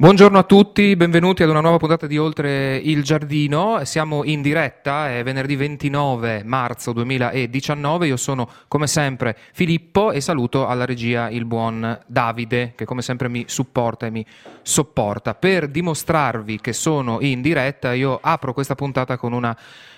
Buongiorno a tutti, benvenuti ad una nuova puntata di Oltre il Giardino. Siamo in diretta, è venerdì 29 marzo 2019. Io sono come sempre Filippo e saluto alla regia il buon Davide che come sempre mi supporta e mi sopporta. Per dimostrarvi che sono in diretta, io apro questa puntata con una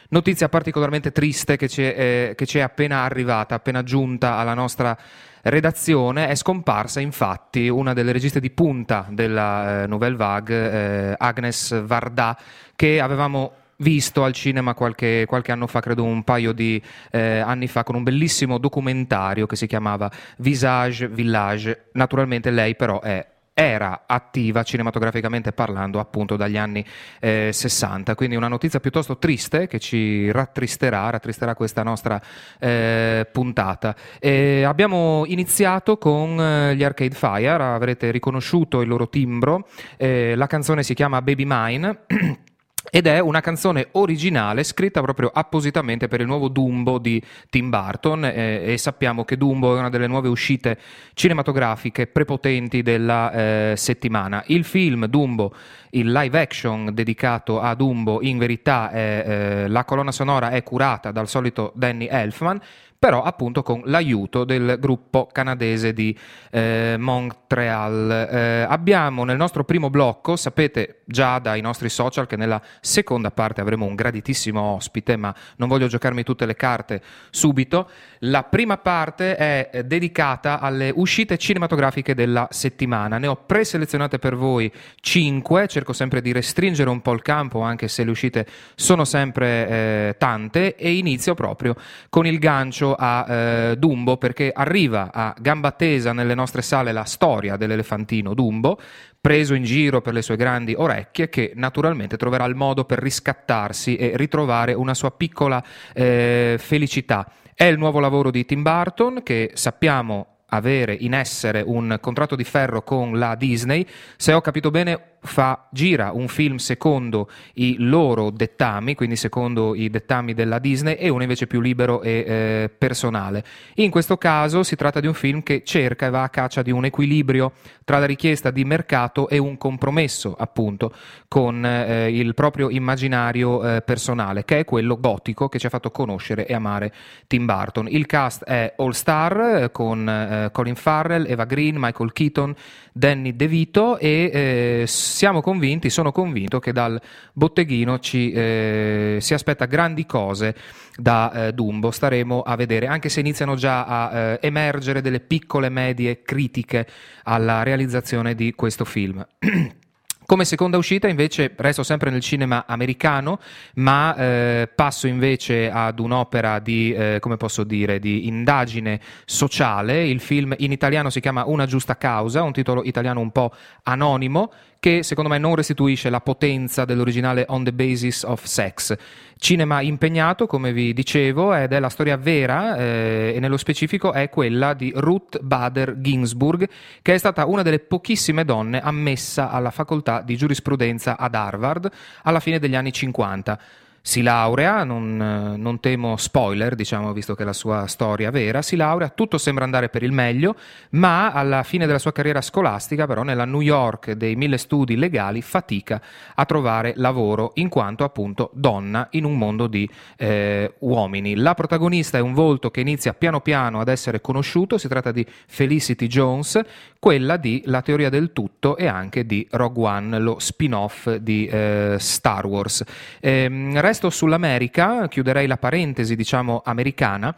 notizia particolarmente triste che ci è, eh, che ci è appena arrivata, appena giunta alla nostra redazione è scomparsa infatti una delle registe di punta della eh, Nouvelle Vague, eh, Agnes Varda, che avevamo visto al cinema qualche, qualche, anno fa, credo un paio di eh, anni fa, con un bellissimo documentario che si chiamava Visage Village. Naturalmente lei però è era attiva cinematograficamente parlando appunto dagli anni eh, 60. Quindi una notizia piuttosto triste che ci rattristerà, rattristerà questa nostra eh, puntata. E abbiamo iniziato con eh, gli Arcade Fire, avrete riconosciuto il loro timbro, eh, la canzone si chiama Baby Mine. Ed è una canzone originale scritta proprio appositamente per il nuovo Dumbo di Tim Burton eh, e sappiamo che Dumbo è una delle nuove uscite cinematografiche prepotenti della eh, settimana. Il film Dumbo, il live action dedicato a Dumbo, in verità è, eh, la colonna sonora è curata dal solito Danny Elfman però appunto con l'aiuto del gruppo canadese di eh, Montreal. Eh, abbiamo nel nostro primo blocco, sapete già dai nostri social che nella seconda parte avremo un graditissimo ospite, ma non voglio giocarmi tutte le carte subito. La prima parte è dedicata alle uscite cinematografiche della settimana. Ne ho preselezionate per voi cinque, cerco sempre di restringere un po' il campo, anche se le uscite sono sempre eh, tante, e inizio proprio con il gancio a eh, Dumbo perché arriva a gamba tesa nelle nostre sale la storia dell'elefantino Dumbo, preso in giro per le sue grandi orecchie, che naturalmente troverà il modo per riscattarsi e ritrovare una sua piccola eh, felicità. È il nuovo lavoro di Tim Burton che sappiamo avere in essere un contratto di ferro con la Disney. Se ho capito bene, fa, gira un film secondo i loro dettami, quindi secondo i dettami della Disney, e uno invece più libero e eh, personale. In questo caso si tratta di un film che cerca e va a caccia di un equilibrio tra la richiesta di mercato e un compromesso, appunto, con eh, il proprio immaginario eh, personale, che è quello gotico che ci ha fatto conoscere e amare Tim Burton. Il cast è all star eh, con eh, Colin Farrell, Eva Green, Michael Keaton, Danny DeVito e eh, siamo convinti, sono convinto che dal botteghino ci eh, si aspetta grandi cose da eh, Dumbo, staremo a vedere, anche se iniziano già a eh, emergere delle piccole medie critiche alla realizzazione di questo film. Come seconda uscita invece resto sempre nel cinema americano, ma eh, passo invece ad un'opera di, eh, come posso dire, di indagine sociale. Il film in italiano si chiama Una giusta causa, un titolo italiano un po' anonimo, che secondo me non restituisce la potenza dell'originale On the Basis of Sex. Cinema impegnato, come vi dicevo, ed è la storia vera eh, e nello specifico è quella di Ruth Bader Ginsburg, che è stata una delle pochissime donne ammessa alla facoltà di giurisprudenza ad Harvard alla fine degli anni 50 si laurea, non, non, temo spoiler, diciamo, visto che è la sua storia vera, si laurea, tutto sembra andare per il meglio, ma alla fine della sua carriera scolastica, però, nella New York dei mille studi legali, fatica a trovare lavoro in quanto appunto donna in un mondo di eh, uomini. La protagonista è un volto che inizia piano piano ad essere conosciuto, si tratta di Felicity Jones, quella di La teoria del tutto e anche di Rogue One, lo spin-off di eh, Star Wars. Eh, resto sull'America, chiuderei la parentesi, diciamo, americana,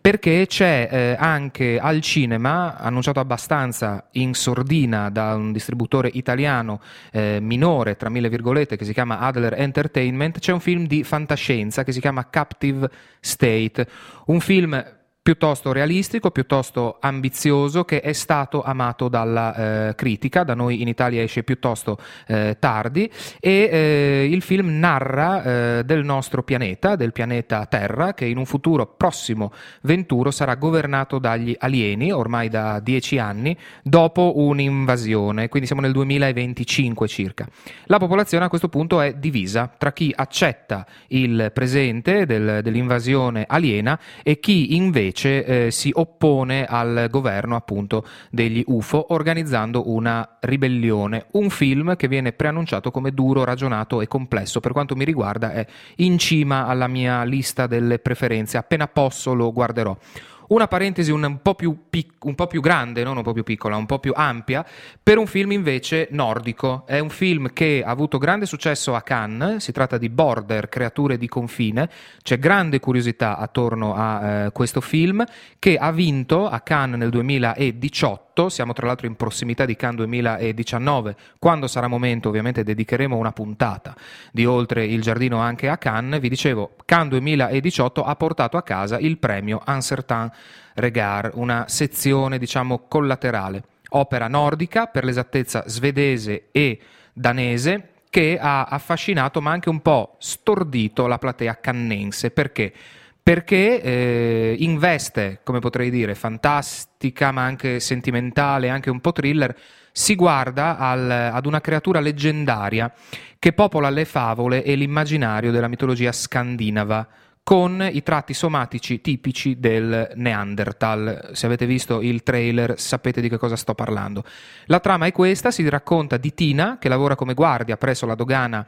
perché c'è eh, anche al cinema, annunciato abbastanza in sordina da un distributore italiano eh, minore, tra mille virgolette, che si chiama Adler Entertainment, c'è un film di fantascienza che si chiama Captive State, un film piuttosto realistico, piuttosto ambizioso, che è stato amato dalla eh, critica, da noi in Italia esce piuttosto eh, tardi, e eh, il film narra eh, del nostro pianeta, del pianeta Terra, che in un futuro prossimo venturo sarà governato dagli alieni, ormai da dieci anni, dopo un'invasione, quindi siamo nel 2025 circa. La popolazione a questo punto è divisa tra chi accetta il presente del, dell'invasione aliena e chi invece invece eh, si oppone al governo appunto degli UFO organizzando una ribellione. Un film che viene preannunciato come duro, ragionato e complesso. Per quanto mi riguarda è in cima alla mia lista delle preferenze. Appena posso lo guarderò. Una parentesi un po' più, pic- un po più grande, non un po' più piccola, un po' più ampia, per un film invece nordico. È un film che ha avuto grande successo a Cannes, si tratta di Border, Creature di confine. C'è grande curiosità attorno a eh, questo film che ha vinto a Cannes nel 2018 siamo tra l'altro in prossimità di Cannes 2019, quando sarà momento ovviamente dedicheremo una puntata di Oltre il Giardino anche a Cannes, vi dicevo, Cannes 2018 ha portato a casa il premio Uncertain Regard, una sezione diciamo collaterale, opera nordica, per l'esattezza svedese e danese, che ha affascinato ma anche un po' stordito la platea cannense. Perché? Perché eh, investe, come potrei dire, fantastica ma anche sentimentale, anche un po' thriller, si guarda al, ad una creatura leggendaria che popola le favole e l'immaginario della mitologia scandinava con i tratti somatici tipici del Neanderthal. Se avete visto il trailer sapete di che cosa sto parlando. La trama è questa, si racconta di Tina che lavora come guardia presso la dogana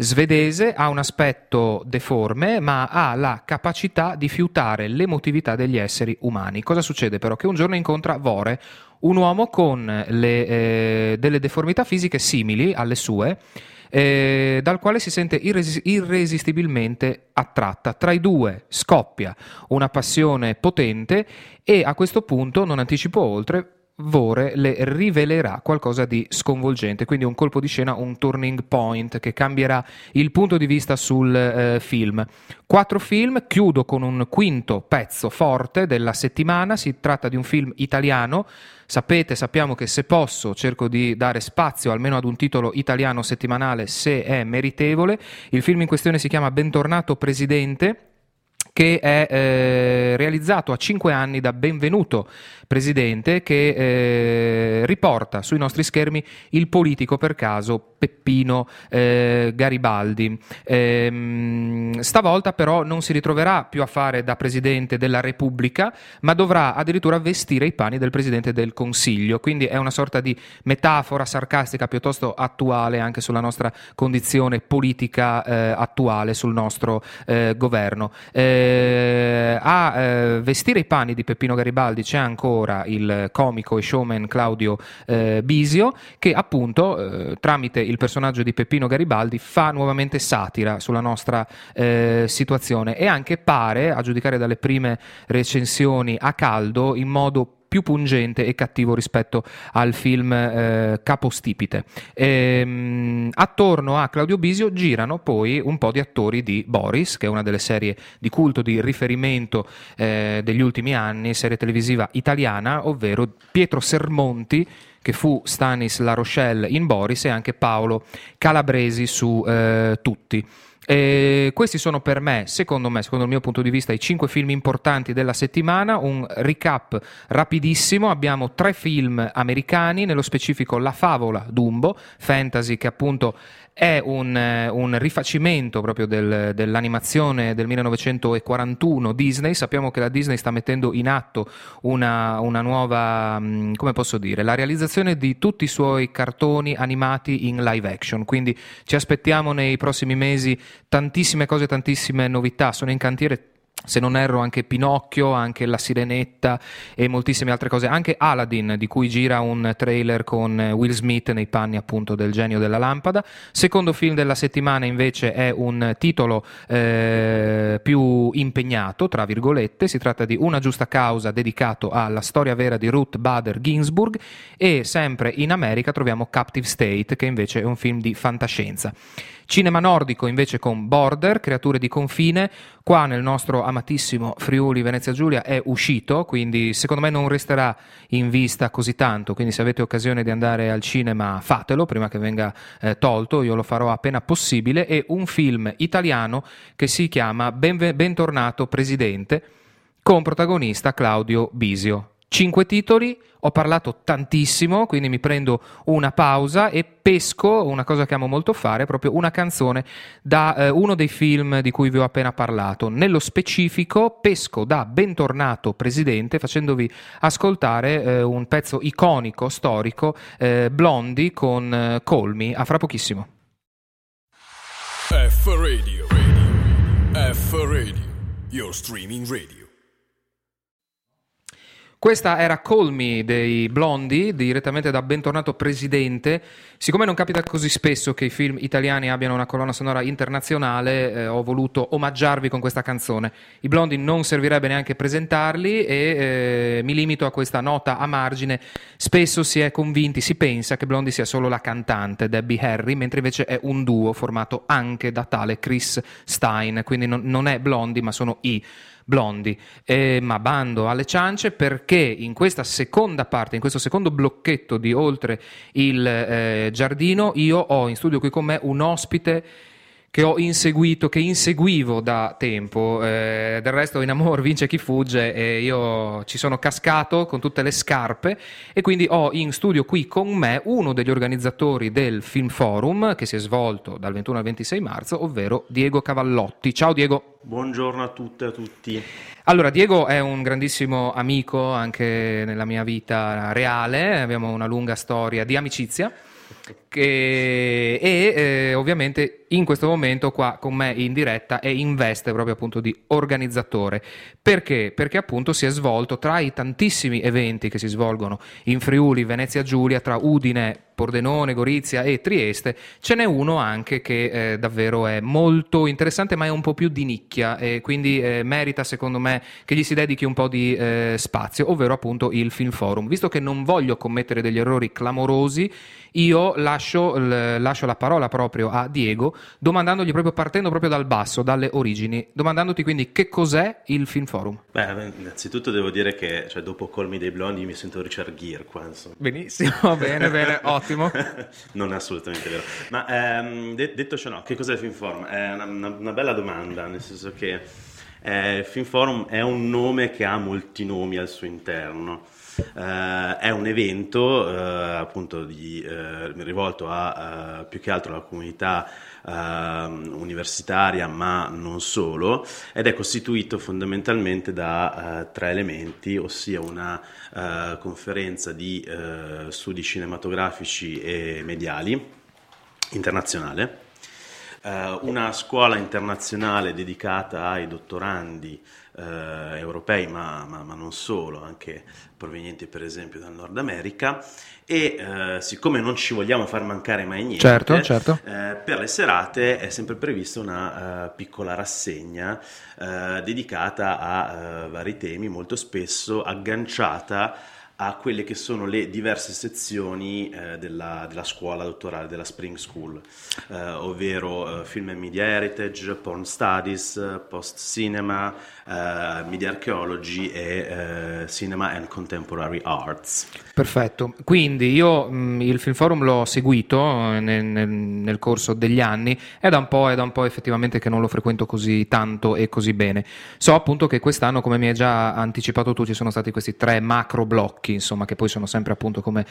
svedese ha un aspetto deforme, ma ha la capacità di fiutare l'emotività degli esseri umani. Cosa succede però? Che un giorno incontra Vore, un uomo con le, eh, delle deformità fisiche simili alle sue, eh, dal quale si sente irres- irresistibilmente attratta. Tra i due scoppia una passione potente e a questo punto, non anticipo oltre, Vore le rivelerà qualcosa di sconvolgente, quindi un colpo di scena, un turning point che cambierà il punto di vista sul eh, film. Quattro film, chiudo con un quinto pezzo forte della settimana, si tratta di un film italiano. Sapete, sappiamo che se posso cerco di dare spazio almeno ad un titolo italiano settimanale se è meritevole. Il film in questione si chiama Bentornato Presidente che è eh, realizzato a cinque anni da Benvenuto Presidente, che eh, riporta sui nostri schermi il politico per caso Peppino eh, Garibaldi. Ehm, stavolta però non si ritroverà più a fare da Presidente della Repubblica, ma dovrà addirittura vestire i panni del Presidente del Consiglio, quindi è una sorta di metafora sarcastica piuttosto attuale anche sulla nostra condizione politica eh, attuale, sul nostro eh, governo. Eh, eh, a eh, vestire i panni di Peppino Garibaldi c'è ancora il comico e showman Claudio eh, Bisio che appunto eh, tramite il personaggio di Peppino Garibaldi fa nuovamente satira sulla nostra eh, situazione e anche pare, a giudicare dalle prime recensioni a caldo, in modo più pungente e cattivo rispetto al film eh, Capostipite. Ehm, attorno a Claudio Bisio girano poi un po' di attori di Boris, che è una delle serie di culto di riferimento eh, degli ultimi anni, serie televisiva italiana, ovvero Pietro Sermonti che fu Stanis La Rochelle in Boris e anche Paolo Calabresi su eh, Tutti. E questi sono per me, secondo me, secondo il mio punto di vista, i cinque film importanti della settimana. Un recap rapidissimo: abbiamo tre film americani, nello specifico La favola Dumbo, fantasy che appunto è un, eh, un rifacimento proprio del, dell'animazione del 1941 Disney. Sappiamo che la Disney sta mettendo in atto una, una nuova, mm, come posso dire, la realizzazione di tutti i suoi cartoni animati in live action. Quindi ci aspettiamo nei prossimi mesi tantissime cose, tantissime novità. Sono in cantiere se non erro anche Pinocchio, anche La Sirenetta e moltissime altre cose, anche Aladdin di cui gira un trailer con Will Smith nei panni appunto del genio della lampada. Secondo film della settimana invece è un titolo eh, più impegnato, tra virgolette, si tratta di Una giusta causa dedicato alla storia vera di Ruth Bader Ginsburg e sempre in America troviamo Captive State che invece è un film di fantascienza. Cinema nordico invece con Border, Creature di confine, qua nel nostro amatissimo Friuli Venezia Giulia è uscito, quindi secondo me non resterà in vista così tanto, quindi se avete occasione di andare al cinema fatelo prima che venga eh, tolto, io lo farò appena possibile, e un film italiano che si chiama Benve- Bentornato Presidente con protagonista Claudio Bisio. Cinque titoli, ho parlato tantissimo, quindi mi prendo una pausa e pesco una cosa che amo molto fare, proprio una canzone da eh, uno dei film di cui vi ho appena parlato. Nello specifico pesco da Bentornato Presidente facendovi ascoltare eh, un pezzo iconico, storico, eh, Blondi con eh, Colmi. A fra pochissimo. F Radio, Radio. F Radio, your streaming radio. Questa era Call Me dei Blondi, direttamente da Bentornato Presidente. Siccome non capita così spesso che i film italiani abbiano una colonna sonora internazionale, eh, ho voluto omaggiarvi con questa canzone. I Blondi non servirebbe neanche presentarli e eh, mi limito a questa nota a margine. Spesso si è convinti, si pensa che Blondi sia solo la cantante Debbie Harry, mentre invece è un duo formato anche da tale Chris Stein, quindi non, non è Blondi ma sono i blondi, eh, ma bando alle ciance perché in questa seconda parte, in questo secondo blocchetto di oltre il eh, giardino, io ho in studio qui con me un ospite che ho inseguito, che inseguivo da tempo. Eh, del resto in amor vince chi fugge e io ci sono cascato con tutte le scarpe e quindi ho in studio qui con me uno degli organizzatori del Film Forum che si è svolto dal 21 al 26 marzo, ovvero Diego Cavallotti. Ciao Diego. Buongiorno a tutte e a tutti. Allora, Diego è un grandissimo amico anche nella mia vita reale, abbiamo una lunga storia di amicizia che, e eh, ovviamente in questo momento qua con me in diretta e in veste proprio appunto di organizzatore. Perché? Perché appunto si è svolto tra i tantissimi eventi che si svolgono in Friuli, Venezia Giulia, tra Udine, Pordenone, Gorizia e Trieste, ce n'è uno anche che eh, davvero è molto interessante ma è un po' più di nicchia e quindi eh, merita secondo me che gli si dedichi un po' di eh, spazio, ovvero appunto il Film Forum. Visto che non voglio commettere degli errori clamorosi, io lascio, lascio, la parola proprio a Diego, domandandogli proprio partendo proprio dal basso, dalle origini, domandandoti quindi che cos'è il Film Forum. Beh, innanzitutto devo dire che cioè, dopo Colmi dei Blondi mi sento Richard Gere qua. Insomma. Benissimo, bene, bene, ottimo. non è assolutamente vero. Ma ehm, de- detto ciò, no, che cos'è il Film Forum? È una, una, una bella domanda, nel senso che eh, Film Forum è un nome che ha molti nomi al suo interno. Uh, è un evento uh, appunto di, uh, rivolto a più che altro alla comunità universitaria, ma non solo, ed è costituito fondamentalmente da tre elementi, ossia una conferenza di studi cinematografici e mediali internazionale. una scuola internazionale dedicata ai dottorandi eh, europei, ma, ma, ma, non solo, anche provenienti per esempio dal Nord America. E eh, siccome non ci vogliamo far mancare mai niente, certo, certo. Eh, per le serate è sempre prevista una uh, piccola rassegna uh, dedicata a uh, vari temi, molto spesso agganciata a quelle che sono le diverse sezioni eh, della, della, scuola dottorale della Spring School, eh, ovvero eh, Film and Media Heritage, Porn Studies, Post Cinema, eh, Media Archaeology e eh, Cinema and Contemporary Arts. Perfetto, quindi io mh, mm, il Film Forum l'ho seguito eh, nel, nel, nel, corso degli anni, è da, è da un po' effettivamente che non lo frequento così tanto e così bene. So appunto che quest'anno, come mi hai già anticipato tu, ci sono stati questi tre macro blocchi blocchi, insomma, che poi sono sempre appunto come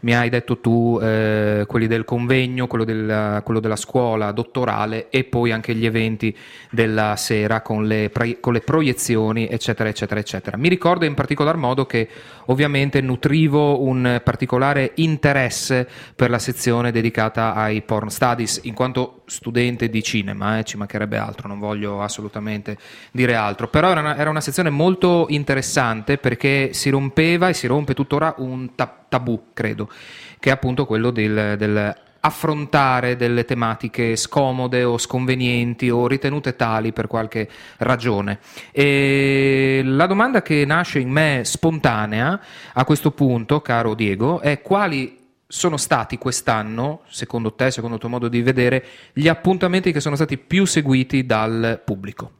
mi hai detto tu, eh, quelli del convegno, quello della, quello della, scuola dottorale e poi anche gli eventi della sera con le, pre, con le proiezioni, eccetera, eccetera, eccetera. Mi ricordo in particolar modo che ovviamente nutrivo un particolare interesse per la sezione dedicata ai porn studies, in quanto studente di cinema, eh, ci mancherebbe altro, non voglio assolutamente dire altro, però era una, era una sezione molto interessante perché si rompeva e si rompe tuttora un tabù, credo, che è appunto quello del, del affrontare delle tematiche scomode o sconvenienti o ritenute tali per qualche ragione. E la domanda che nasce in me spontanea a questo punto, caro Diego, è quali sono stati quest'anno, secondo te, secondo il tuo modo di vedere, gli appuntamenti che sono stati più seguiti dal pubblico?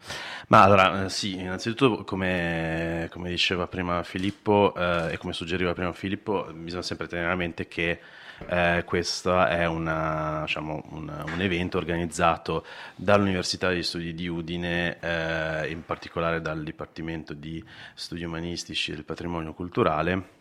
Ma allora, eh, sì, innanzitutto come, come diceva prima Filippo eh, e come suggeriva prima Filippo, bisogna sempre tenere a mente che eh, questo è una, diciamo, un, un, evento organizzato dall'Università degli Studi di Udine, eh, in particolare dal Dipartimento di Studi Umanistici e del Patrimonio Culturale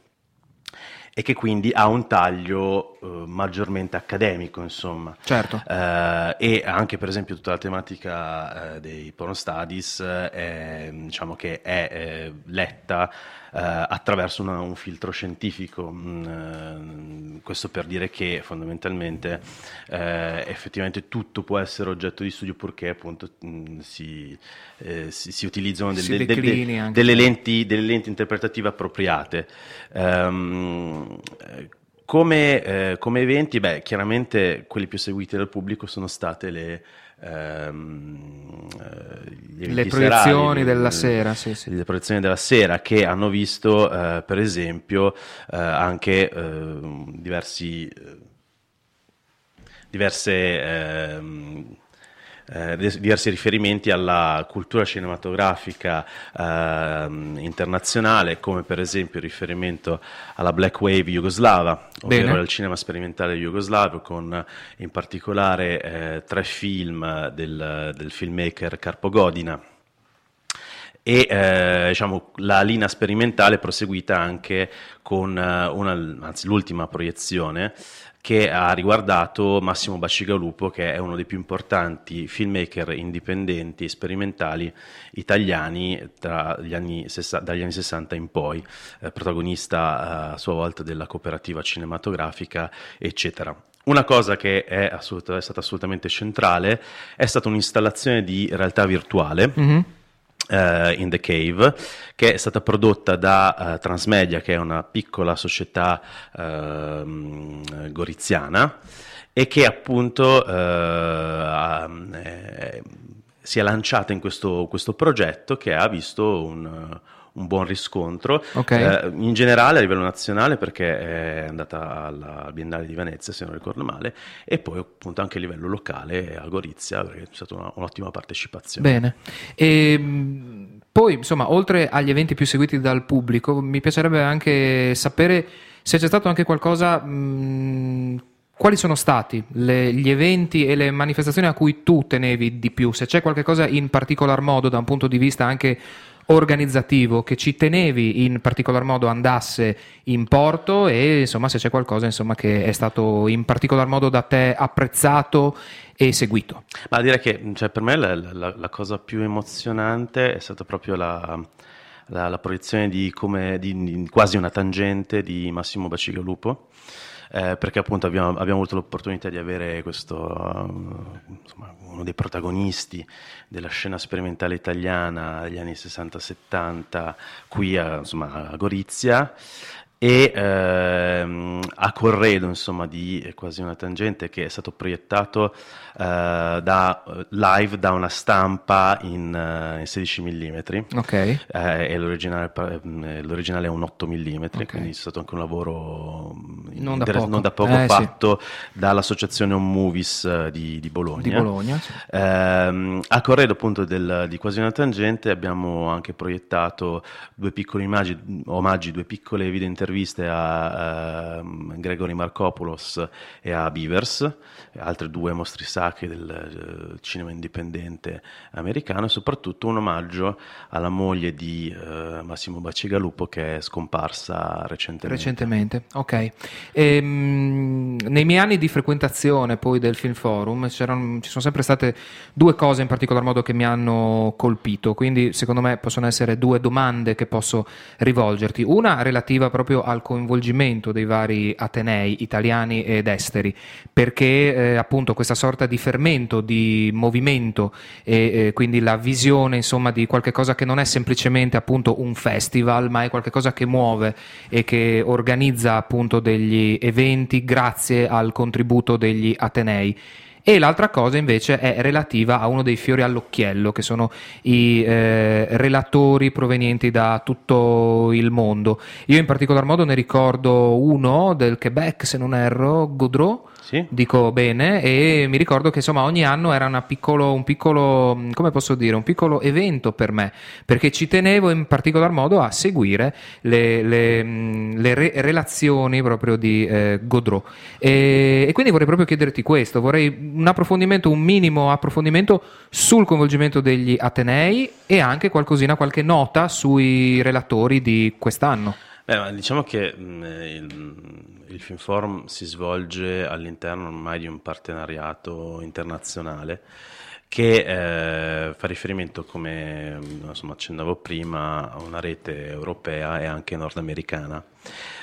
e che quindi ha un taglio eh, maggiormente accademico, insomma. Certo. Eh, e anche per esempio tutta la tematica eh, dei porn studies, eh, diciamo che è eh, letta attraverso una, un filtro scientifico. Mm, eh, questo per dire che fondamentalmente eh, effettivamente tutto può essere oggetto di studio purché appunto mh, mm, si, eh, si, si, utilizzano del, del, del, delle, lenti, delle, lenti, interpretative appropriate. Um, come, eh, come, eventi, beh, chiaramente quelli più seguiti dal pubblico sono state le, ehm, eh, le proiezioni della sera, sì, sì. le proiezioni della sera che hanno visto eh, per esempio eh, anche ehm, diversi, eh, diverse ehm, eh, diversi riferimenti alla cultura cinematografica eh, internazionale, come per esempio il riferimento alla Black Wave jugoslava, ovvero Bene. al cinema sperimentale jugoslavo, con in particolare eh, tre film del, del filmmaker Carpo Godina e eh, diciamo, la linea sperimentale è proseguita anche con eh, una, anzi, l'ultima proiezione che ha riguardato Massimo Bacigalupo, che è uno dei più importanti filmmaker indipendenti e sperimentali italiani anni, dagli anni 60 in poi, eh, protagonista eh, a sua volta della cooperativa cinematografica, eccetera. Una cosa che è, assoluta, è, stata assolutamente centrale è stata un'installazione di realtà virtuale. Mm-hmm Uh, in the Cave, che è stata prodotta da uh, Transmedia, che è una piccola società uh, goriziana, e che appunto eh, si è lanciata in questo, questo, progetto che ha visto un un buon riscontro. Okay. Eh, in generale a livello nazionale perché è andata alla Biennale di Venezia, se non ricordo male, e poi appunto anche a livello locale a Gorizia, perché c'è stata una, un'ottima partecipazione. Bene. E, ehm, poi, insomma, oltre agli eventi più seguiti dal pubblico, mi piacerebbe anche sapere se c'è stato anche qualcosa... Mh, quali sono stati le, gli eventi e le manifestazioni a cui tu tenevi di più? Se c'è qualcosa in particolar modo da un punto di vista anche organizzativo che ci tenevi in particolar modo andasse in porto e insomma se c'è qualcosa insomma, che è stato in particolar modo da te apprezzato e seguito. Ma direi che cioè, per me la, la, la, cosa più emozionante è stata proprio la, la, proiezione di, come, di, di, quasi una tangente di Massimo Bacigalupo eh, perché appunto abbiamo, abbiamo, avuto l'opportunità di avere questo, uh, insomma, uno dei protagonisti della scena sperimentale italiana degli anni 60-70 qui a, insomma, a Gorizia. E ehm, a corredo insomma di quasi una tangente che è stato proiettato eh, da, live da una stampa in, uh, in 16 mm okay. eh, e l'originale, eh, l'originale, è un 8 mm okay. quindi è stato anche un lavoro mm, non, inter- da, poco. non da poco, fatto sì. dall'associazione On Movies eh, di, di, Bologna, di Bologna sì. Ehm, a corredo appunto del, di quasi una tangente abbiamo anche proiettato due piccoli omaggi, omaggi due piccole video interviste a, a Gregory Markopoulos e a Beavers altre due mostri sacri del uh, cinema indipendente americano e soprattutto un omaggio alla moglie di uh, Massimo Bacigalupo che è scomparsa recentemente. Recentemente, ok. E, ehm, nei miei anni di frequentazione poi del Film Forum ci sono sempre state due cose in particolar modo che mi hanno colpito, quindi secondo me possono essere due domande che posso rivolgerti. Una relativa proprio al coinvolgimento dei vari atenei italiani ed esteri, perché eh, appunto questa sorta di fermento, di movimento e eh, quindi la visione insomma di qualche cosa che non è semplicemente appunto un festival, ma è qualcosa che muove e che organizza appunto degli eventi grazie al contributo degli Atenei e l'altra cosa invece è relativa a uno dei fiori all'occhiello, che sono i eh, relatori provenienti da tutto il mondo. Io in particolar modo ne ricordo uno del Quebec, se non erro, Gaudreau, sì. dico bene, e mi ricordo che insomma ogni anno era piccolo, un piccolo, come posso dire, un piccolo evento per me, perché ci tenevo in particolar modo a seguire le, le, le re- relazioni proprio di eh, Godreau. E, e, quindi vorrei proprio chiederti questo, vorrei un approfondimento, un minimo approfondimento sul coinvolgimento degli Atenei e anche qualcosina, qualche nota sui relatori di quest'anno. Beh, diciamo che mh, il, il Film Forum si svolge all'interno ormai di un partenariato internazionale che eh, fa riferimento, come insomma, accennavo prima, a una rete europea e anche nordamericana.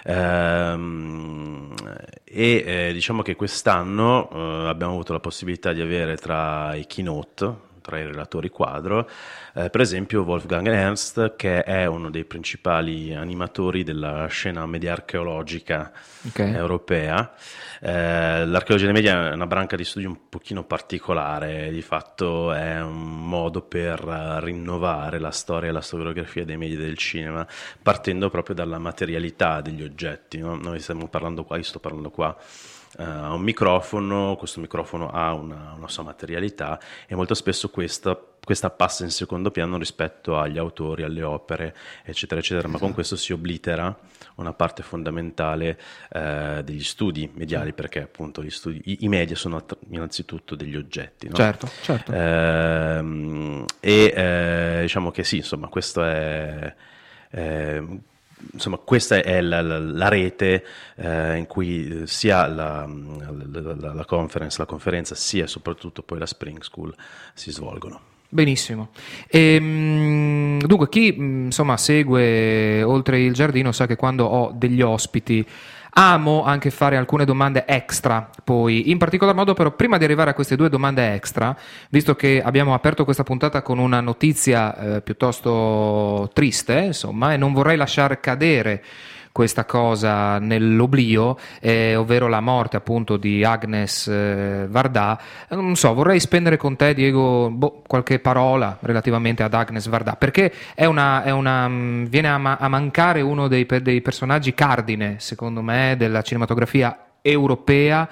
Ehm, e eh, diciamo che quest'anno eh, abbiamo avuto la possibilità di avere tra i keynote, tra i relatori quadro, eh, per esempio Wolfgang Ernst, che è uno dei principali animatori della scena media archeologica okay. europea. Eh, l'archeologia dei media è una branca di studio un pochino particolare, di fatto è un modo per rinnovare la storia e la storiografia dei media del cinema, partendo proprio dalla materialità degli oggetti. No? Noi stiamo parlando qua, io sto parlando qua uh, ha un microfono, questo microfono ha una, una sua materialità e molto spesso questa, questa, passa in secondo piano rispetto agli autori, alle opere, eccetera, eccetera, esatto. ma con questo si oblitera una parte fondamentale uh, degli studi mediali, perché appunto studi, i, i, media sono innanzitutto degli oggetti. No? Certo, certo. Uh, e diciamo che sì, insomma, questo è... Eh, insomma, questa è la, la, la rete eh, in cui sia la, la, conference, la conferenza, sia soprattutto poi la Spring School si svolgono. Benissimo. E, ehm, dunque, chi insomma, segue oltre il giardino sa che quando ho degli ospiti Amo anche fare alcune domande extra, poi, in particolar modo però prima di arrivare a queste due domande extra, visto che abbiamo aperto questa puntata con una notizia eh, piuttosto triste, insomma, e non vorrei lasciare cadere questa cosa nell'oblio, eh, ovvero la morte appunto di Agnes eh, Vardà. Non so, vorrei spendere con te, Diego, boh, qualche parola relativamente ad Agnes Vardà, perché è una, è una, mm, viene a, ma- a, mancare uno dei, dei personaggi cardine, secondo me, della cinematografia europea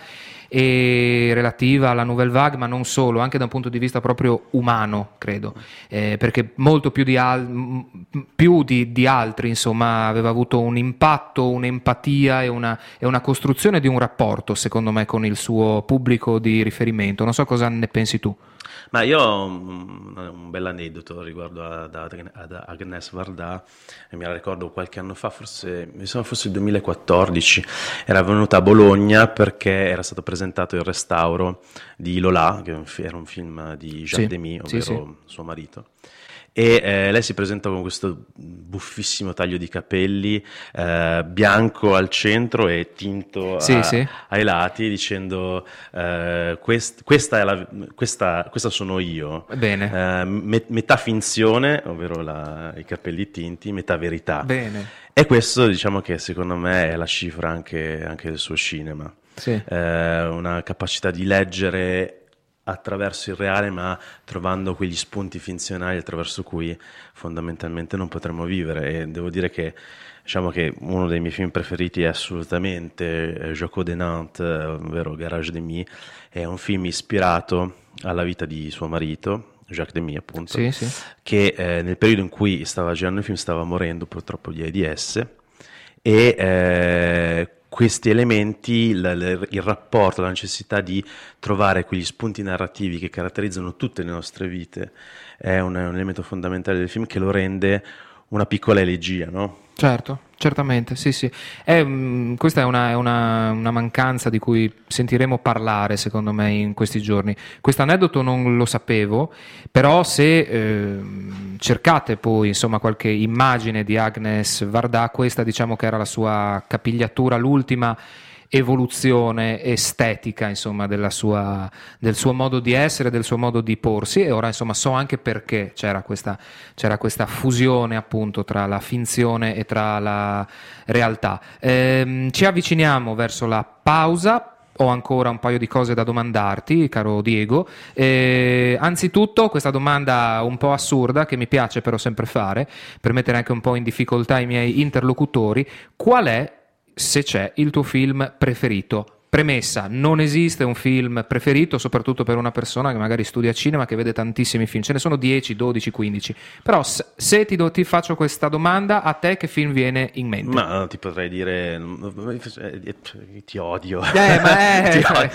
e relativa alla Nouvelle Vague, ma non solo, anche da un punto di vista proprio umano, credo, eh, perché molto più, di, al- più di, di, altri, insomma, aveva avuto un impatto, un'empatia e una, e una costruzione di un rapporto, secondo me, con il suo pubblico di riferimento. Non so cosa ne pensi tu. Ma io ho un, un bel aneddoto riguardo ad, ad Agnes Varda, e la ricordo qualche anno fa, forse, forse il 2014, era venuta a Bologna perché era stato presentato il restauro di Lola, che era un film di Jacques sì, Demy, ovvero sì, sì. suo marito e eh, lei si presenta con questo buffissimo taglio di capelli eh, bianco al centro e tinto sì, a, sì. ai lati dicendo eh, quest, questa, la, questa, questa, sono io Bene. Eh, met, metà finzione ovvero la, i capelli tinti metà verità Bene. e questo diciamo che secondo me è la cifra anche, anche del suo cinema sì. Eh, una capacità di leggere attraverso il reale, ma trovando quegli spunti finzionali attraverso cui fondamentalmente non potremmo vivere. E devo dire che diciamo che uno dei miei film preferiti è assolutamente eh, Jocko de Nantes, ovvero Garage de Mi, è un film ispirato alla vita di suo marito, Jacques Demy appunto, sì, sì. che eh, nel periodo in cui stava girando il film stava morendo purtroppo di AIDS e eh, questi elementi, il, il, rapporto, la necessità di trovare quegli spunti narrativi che caratterizzano tutte le nostre vite, è un, un elemento fondamentale del film che lo rende una piccola elegia, no? Certo, certamente, sì, sì. È, um, questa è, una, una, una, mancanza di cui sentiremo parlare, secondo me, in questi giorni. Questo aneddoto non lo sapevo, però se eh, cercate poi, insomma, qualche immagine di Agnes Varda, questa diciamo che era la sua capigliatura, l'ultima evoluzione estetica insomma, sua, del suo modo di essere, del suo modo di porsi e ora insomma so anche perché c'era questa, c'era questa fusione appunto tra la finzione e tra la realtà. Ehm, ci avviciniamo verso la pausa ho ancora un paio di cose da domandarti, caro Diego. Eh, anzitutto, questa domanda un po' assurda, che mi piace però sempre fare, per mettere anche un po' in difficoltà i miei interlocutori, qual è, se c'è, il tuo film preferito? Premessa, non esiste un film preferito, soprattutto per una persona che magari studia cinema, che vede tantissimi film, ce ne sono 10, 12, 15. Però se ti, do, ti faccio questa domanda, a te che film viene in mente? Ma ti potrei dire, ti odio. Eh, ma è, ti odio.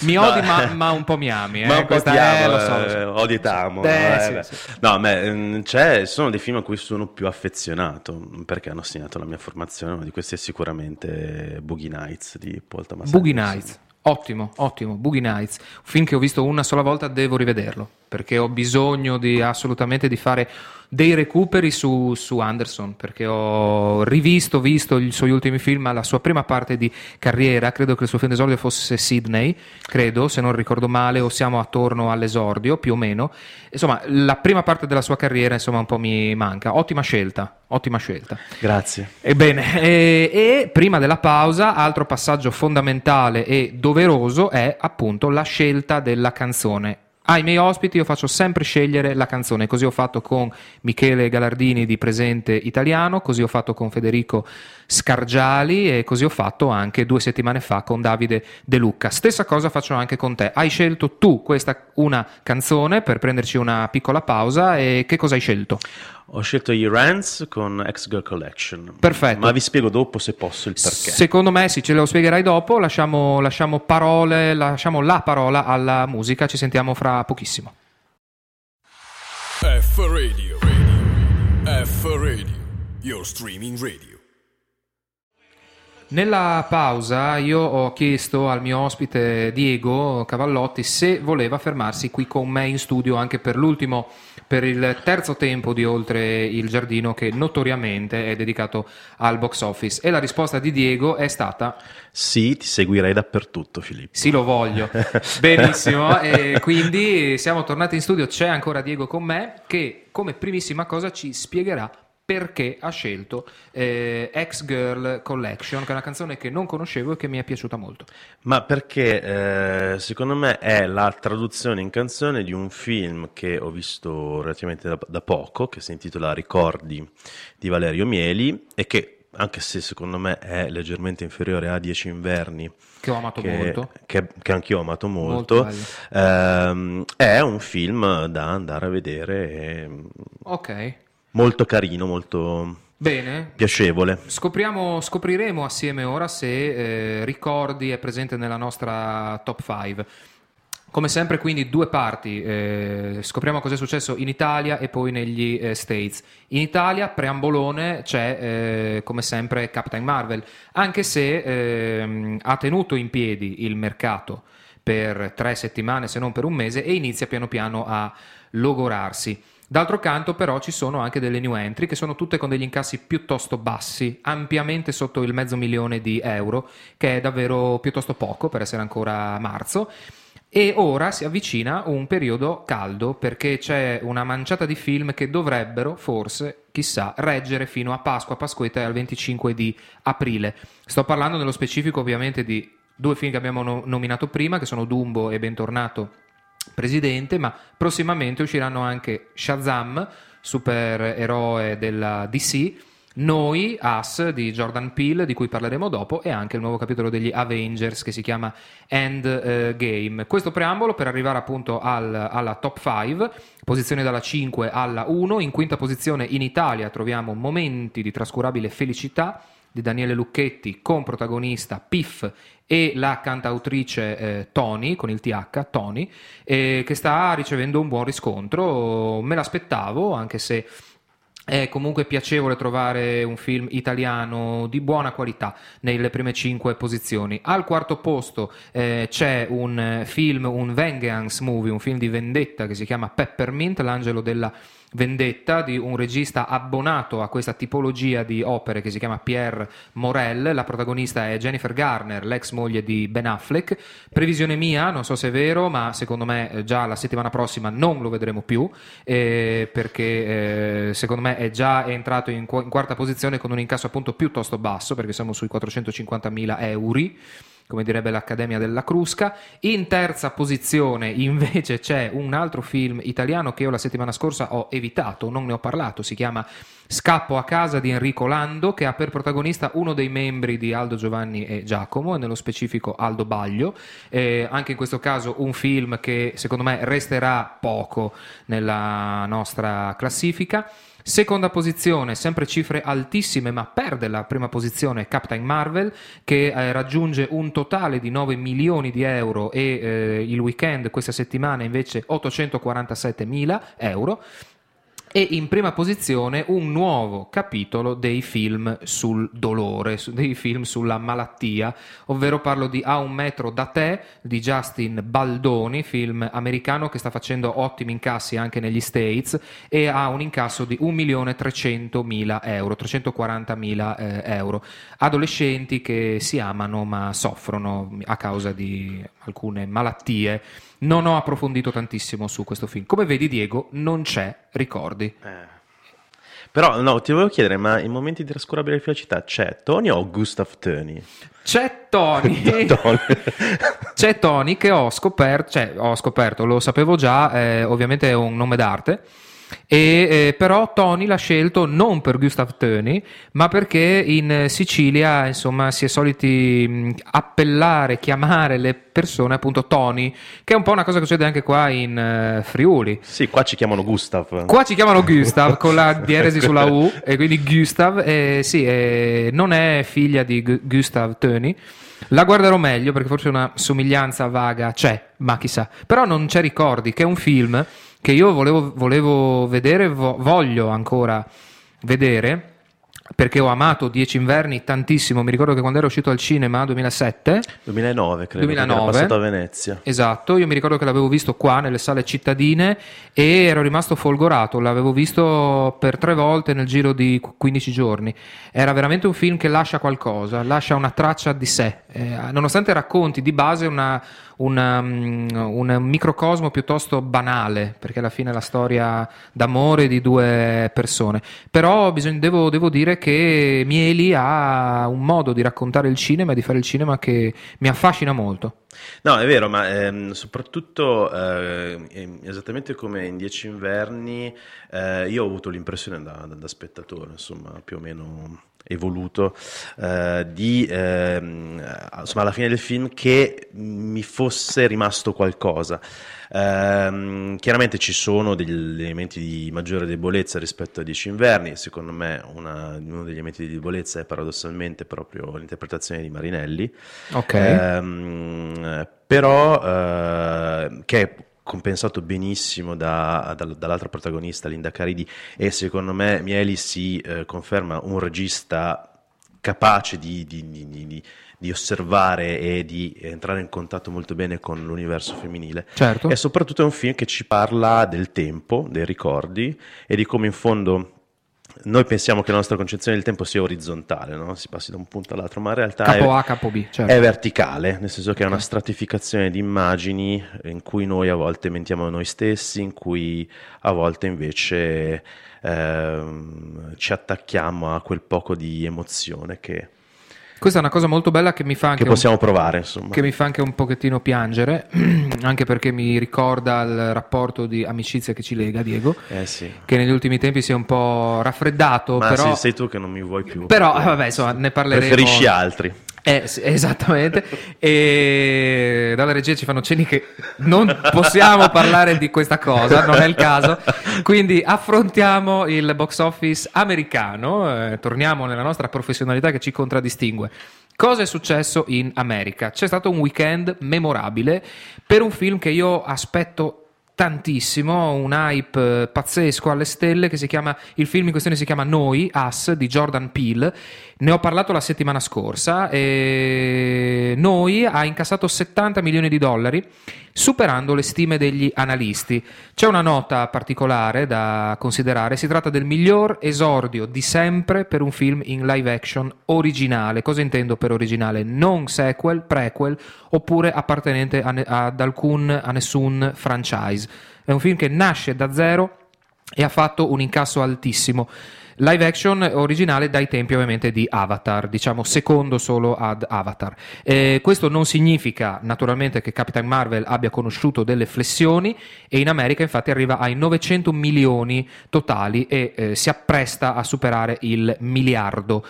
mi odi no. ma, ma, un po' mi ami. Eh. Ma un po' ti amo, lo so. Eh, odio e t'amo. Eh, no, sì, sì. no beh, mm, c'è, sono dei film a cui sono più affezionato, perché hanno segnato la mia formazione, uno di questi è sicuramente Boogie Nights di Paul Thomas Boogie Nights. Ottimo, ottimo. Boogie Nights, un film che ho visto una sola volta, devo rivederlo perché ho bisogno di, assolutamente di fare dei recuperi su, su, Anderson perché ho rivisto, visto i suoi ultimi film, la sua prima parte di carriera, credo che il suo film d'esordio fosse Sydney, credo, se non ricordo male, o siamo attorno all'esordio, più o meno. Insomma, la prima parte della sua carriera, insomma, un po' mi manca. Ottima scelta, ottima scelta. Grazie. Ebbene, e, e prima della pausa, altro passaggio fondamentale e doveroso è appunto la scelta della canzone ai miei ospiti io faccio sempre scegliere la canzone, così ho fatto con Michele Galardini di Presente Italiano, così ho fatto con Federico Scargiali e così ho fatto anche due settimane fa con Davide De Lucca. Stessa cosa faccio anche con te. Hai scelto tu questa una canzone per prenderci una piccola pausa e che cosa hai scelto? Ho scelto gli Rants con X Girl Collection. Perfetto. Ma vi spiego dopo se posso il perché. Secondo me sì, ce lo spiegherai dopo. Lasciamo, lasciamo parole, lasciamo la parola alla musica. Ci sentiamo fra pochissimo. F Radio, radio. F Radio, your streaming radio. Nella pausa io ho chiesto al mio ospite Diego Cavallotti se voleva fermarsi qui con me in studio anche per l'ultimo, per il terzo tempo di Oltre il Giardino che notoriamente è dedicato al box office. E la risposta di Diego è stata... Sì, ti seguirei dappertutto Filippo. Sì, lo voglio. Benissimo. E quindi siamo tornati in studio, c'è ancora Diego con me che come primissima cosa ci spiegherà perché ha scelto eh, Ex Girl Collection, che è una canzone che non conoscevo e che mi è piaciuta molto. Ma perché eh, secondo me è la traduzione in canzone di un film che ho visto relativamente da, da poco, che si intitola Ricordi di Valerio Mieli e che anche se secondo me è leggermente inferiore a Dieci inverni, che ho amato che, molto, che, che anch'io ho amato molto, molto ehm, è un film da andare a vedere. E, ok molto carino, molto Bene. piacevole. Scopriamo, scopriremo assieme ora se eh, Ricordi è presente nella nostra top 5. Come sempre, quindi, due parti. Eh, scopriamo cosa è successo in Italia e poi negli eh, States. In Italia, preambolone, c'è eh, come sempre Captain Marvel, anche se ehm, ha tenuto in piedi il mercato per tre settimane, se non per un mese, e inizia piano piano a logorarsi. D'altro canto però ci sono anche delle new entry che sono tutte con degli incassi piuttosto bassi, ampiamente sotto il mezzo milione di euro, che è davvero piuttosto poco per essere ancora marzo. E ora si avvicina un periodo caldo perché c'è una manciata di film che dovrebbero, forse, chissà, reggere fino a Pasqua, Pasquetta e al 25 di aprile. Sto parlando nello specifico ovviamente di due film che abbiamo no- nominato prima, che sono Dumbo e Bentornato presidente, ma prossimamente usciranno anche Shazam, supereroe della DC, noi, Us di Jordan Peele, di cui parleremo dopo, e anche il nuovo capitolo degli Avengers che si chiama End uh, Game. Questo preambolo per arrivare appunto al, alla top 5, posizione dalla 5 alla 1. In quinta posizione in Italia troviamo Momenti di trascurabile felicità di Daniele Lucchetti con protagonista Piff e la cantautrice eh, Tony, con il TH, Tony, eh, che sta ricevendo un buon riscontro. Me l'aspettavo, anche se è comunque piacevole trovare un film italiano di buona qualità nelle prime cinque posizioni. Al quarto posto eh, c'è un film, un vengeance movie, un film di vendetta che si chiama Peppermint, l'angelo della vendetta di un regista abbonato a questa tipologia di opere che si chiama Pierre Morel. La protagonista è Jennifer Garner, l'ex moglie di Ben Affleck. Previsione mia, non so se è vero, ma secondo me eh, già la settimana prossima non lo vedremo più eh, perché eh, secondo me è già entrato in, qu- in, quarta posizione con un incasso appunto piuttosto basso perché siamo sui 450 mila euro come direbbe l'Accademia della Crusca. In terza posizione invece c'è un altro film italiano che io la settimana scorsa ho evitato, non ne ho parlato, si chiama Scappo a casa di Enrico Lando che ha per protagonista uno dei membri di Aldo Giovanni e Giacomo, e nello specifico Aldo Baglio. Eh, anche in questo caso un film che secondo me resterà poco nella nostra classifica. Seconda posizione, sempre cifre altissime, ma perde la prima posizione Captain Marvel, che eh, raggiunge un totale di 9 milioni di euro e eh, il weekend questa settimana invece 847 mila euro e in prima posizione un nuovo capitolo dei film sul dolore, dei film sulla malattia, ovvero parlo di A un metro da te di Justin Baldoni, film americano che sta facendo ottimi incassi anche negli States e ha un incasso di 1.300.000 euro, 340.000 eh, euro. Adolescenti che si amano ma soffrono a causa di alcune malattie non ho approfondito tantissimo su questo film. Come vedi, Diego, non c'è ricordi. Eh. Però, no, ti volevo chiedere, ma in momenti di trascurabile felicità c'è Tony o Gustav Tony? C'è Tony. c'è Tony che ho scoperto, cioè ho scoperto, lo sapevo già, eh, ovviamente è un nome d'arte e, eh, però Tony l'ha scelto non per Gustav Töni, ma perché in Sicilia insomma, si è soliti mh, appellare, chiamare le persone appunto Tony, che è un po' una cosa che succede anche qua in uh, Friuli. Sì, qua ci chiamano Gustav. Qua ci chiamano Gustav con la dieresi sulla U, e quindi Gustav, eh, sì, eh, non è figlia di Gu- Gustav Töni. La guarderò meglio perché forse una somiglianza vaga c'è, ma chissà. Però non c'è ricordi, che è un film che io volevo, volevo vedere, vo- voglio ancora vedere perché ho amato Dieci inverni tantissimo. Mi ricordo che quando ero uscito al cinema 2007, 2009 credo, 2009, era passato a Venezia. Esatto, io mi ricordo che l'avevo visto qua nelle sale cittadine e ero rimasto folgorato. L'avevo visto per tre volte nel giro di 15 giorni. Era veramente un film che lascia qualcosa, lascia una traccia di sé. Eh, nonostante racconti di base una, una, mm, un microcosmo piuttosto banale, perché alla fine è la storia d'amore di due persone. Però bisogna, devo, devo dire che Mieli ha un modo di raccontare il cinema e di fare il cinema che mi affascina molto. No, è vero, ma ehm, soprattutto eh, esattamente come in Dieci Inverni, eh, io ho avuto l'impressione da, da, da spettatore, insomma, più o meno evoluto eh, di ehm, insomma alla fine del film che mi fosse rimasto qualcosa ehm, chiaramente ci sono degli elementi di maggiore debolezza rispetto a Dieci Inverni secondo me una, uno degli elementi di debolezza è paradossalmente proprio l'interpretazione di Marinelli okay. ehm, però eh, che compensato benissimo da, da, dall'altra protagonista, Linda Caridi, e secondo me Mieli si eh, conferma un regista capace di, di, di, di, osservare e di entrare in contatto molto bene con l'universo femminile. Certo. E soprattutto è un film che ci parla del tempo, dei ricordi e di come in fondo noi pensiamo che la nostra concezione del tempo sia orizzontale, no? si passi da un punto all'altro, ma in realtà capo è, A, capo B, certo. è, verticale, nel senso che è una stratificazione di immagini in cui noi a volte mentiamo a noi stessi, in cui a volte invece ehm, ci attacchiamo a quel poco di emozione che questa è una cosa molto bella che mi fa anche che possiamo un, provare, insomma. Che mi fa anche un pochettino piangere, anche perché mi ricorda il rapporto di amicizia che ci lega, Diego. Eh sì. Che negli ultimi tempi si è un po' raffreddato. Ma però... sì, sei tu che non mi vuoi più. Però, vabbè, insomma, ne parleremo. Preferisci altri. Eh, esattamente, e dalla regia ci fanno cenni che non possiamo parlare di questa cosa, non è il caso, quindi affrontiamo il box office americano, eh, torniamo nella nostra professionalità che ci contraddistingue. Cosa è successo in America? C'è stato un weekend memorabile per un film che io aspetto tantissimo, un hype pazzesco alle stelle che si chiama, il film in questione si chiama Noi, Us di Jordan Peele, ne ho parlato la settimana scorsa e Noi ha incassato 70 milioni di dollari superando le stime degli analisti. C'è una nota particolare da considerare, si tratta del miglior esordio di sempre per un film in live action originale. Cosa intendo per originale? Non sequel, prequel oppure appartenente a ne- ad alcun, a nessun franchise. È un film che nasce da zero e ha fatto un incasso altissimo. live action originale dai tempi ovviamente di Avatar, diciamo secondo solo ad Avatar. Eh, questo non significa naturalmente che Capitan Marvel abbia conosciuto delle flessioni e in America infatti arriva ai 900 milioni totali e eh, si appresta a superare il miliardo.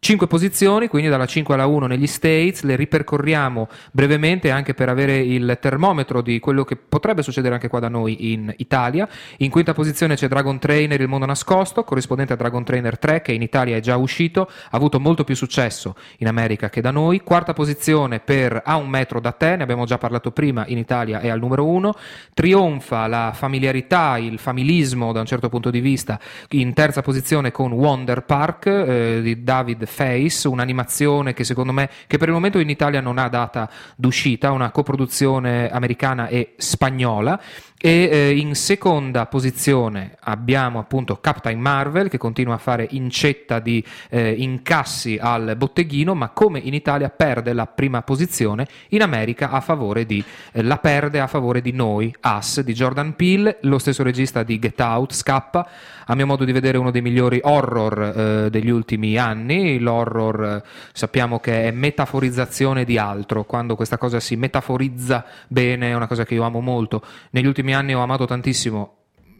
Cinque posizioni, quindi dalla 5 alla 1 negli States, le ripercorriamo brevemente anche per avere il termometro di quello che potrebbe succedere anche qua da noi in Italia. In quinta posizione c'è Dragon Trainer Il mondo nascosto, corrispondente a Dragon Trainer 3 che in Italia è già uscito, ha avuto molto più successo in America che da noi. Quarta posizione per A un metro da te, ne abbiamo già parlato prima, in Italia è al numero 1. Trionfa la familiarità, il familismo da un certo punto di vista, in terza posizione con Wonder Park eh, di David Face, un'animazione che secondo me, che per il momento in Italia non ha data d'uscita, una coproduzione americana e spagnola e eh, in seconda posizione abbiamo appunto Captain Marvel che continua a fare incetta di eh, incassi al botteghino, ma come in Italia perde la prima posizione, in America a favore di, eh, la perde a favore di noi, Us, di Jordan Peele, lo stesso regista di Get Out, Scappa, a mio modo di vedere uno dei migliori horror eh, degli ultimi anni, l'horror eh, sappiamo che è metaforizzazione di altro, quando questa cosa si metaforizza bene è una cosa che io amo molto, negli ultimi ultimi anni ho amato tantissimo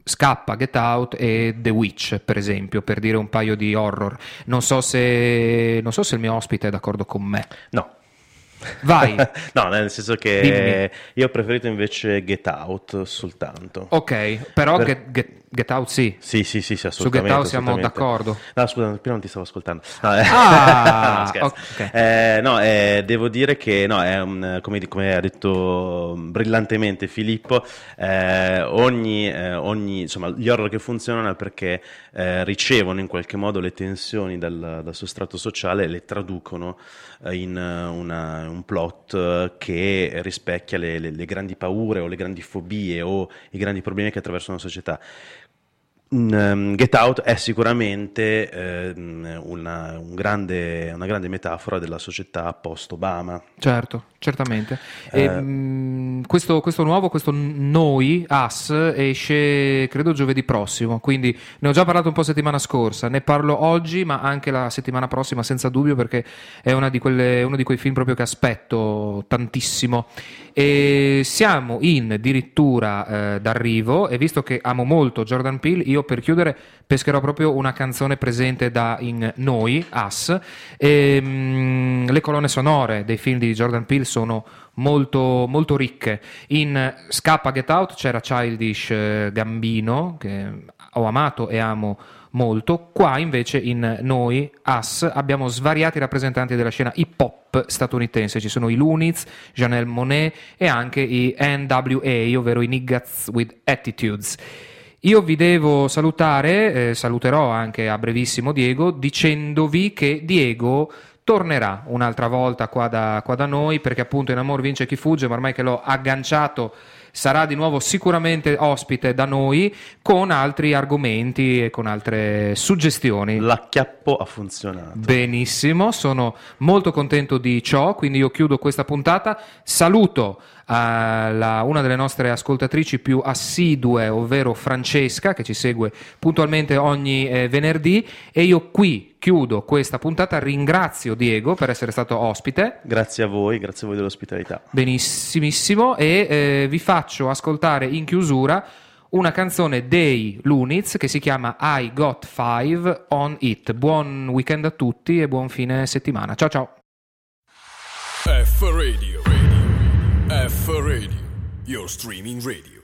Scappa, Get Out e The Witch, per esempio, per dire un paio di horror. Non so se, non so se il mio ospite è d'accordo con me. No. Vai. no, nel senso che Dimmi. io ho preferito invece Get Out soltanto. Ok, però per... get, get, Get Out sì. Sì, sì, sì, sì assolutamente. Su Get Out siamo d'accordo. No, scusa, prima non ti stavo ascoltando. No, eh. ah, no, okay. eh, no eh, devo dire che, no, è un, come, come, ha detto brillantemente Filippo, eh, ogni, eh, ogni, insomma, gli horror che funzionano è perché ricevono in qualche modo le tensioni dal, dal sostrato sociale e le traducono in una, un plot che rispecchia le, le, le grandi paure o le grandi fobie o i grandi problemi che attraversano la società. Um, Get Out è sicuramente eh, una, un grande, una, grande, metafora della società post-Obama. Certo, certamente. Eh, e, um, questo, questo, nuovo, questo Noi, Us, esce credo giovedì prossimo, quindi ne ho già parlato un po' settimana scorsa, ne parlo oggi ma anche la settimana prossima senza dubbio perché è di quelle, uno di quei film proprio che aspetto tantissimo. E siamo in addirittura eh, d'arrivo e visto che amo molto Jordan Peele, io per chiudere pescherò proprio una canzone presente da in Noi, Us. E, mh, mm, le colonne sonore dei film di Jordan Peele sono molto, molto ricche. In Scappa Get Out c'era Childish eh, Gambino, che ho amato e amo molto. Qua invece in noi, Us, abbiamo svariati rappresentanti della scena hip hop statunitense. Ci sono i Loonies, Janelle Monet e anche i NWA, ovvero i Niggas with Attitudes. Io vi devo salutare, eh, saluterò anche a brevissimo Diego, dicendovi che Diego tornerà un'altra volta qua da, qua da noi, perché appunto in Amor vince chi fugge, ma ormai che l'ho agganciato sarà di nuovo sicuramente ospite da noi con altri argomenti e con altre suggestioni. L'acchiappo ha funzionato. Benissimo, sono molto contento di ciò, quindi io chiudo questa puntata. Saluto alla, una delle nostre ascoltatrici più assidue, ovvero Francesca, che ci segue puntualmente ogni eh, venerdì e io qui chiudo questa puntata, ringrazio Diego per essere stato ospite. Grazie a voi, grazie a voi dell'ospitalità. Benissimissimo e eh, vi faccio ascoltare in chiusura una canzone dei Lunitz che si chiama I Got Five on It. Buon weekend a tutti e buon fine settimana. Ciao ciao. F radio. F Radio, your streaming radio.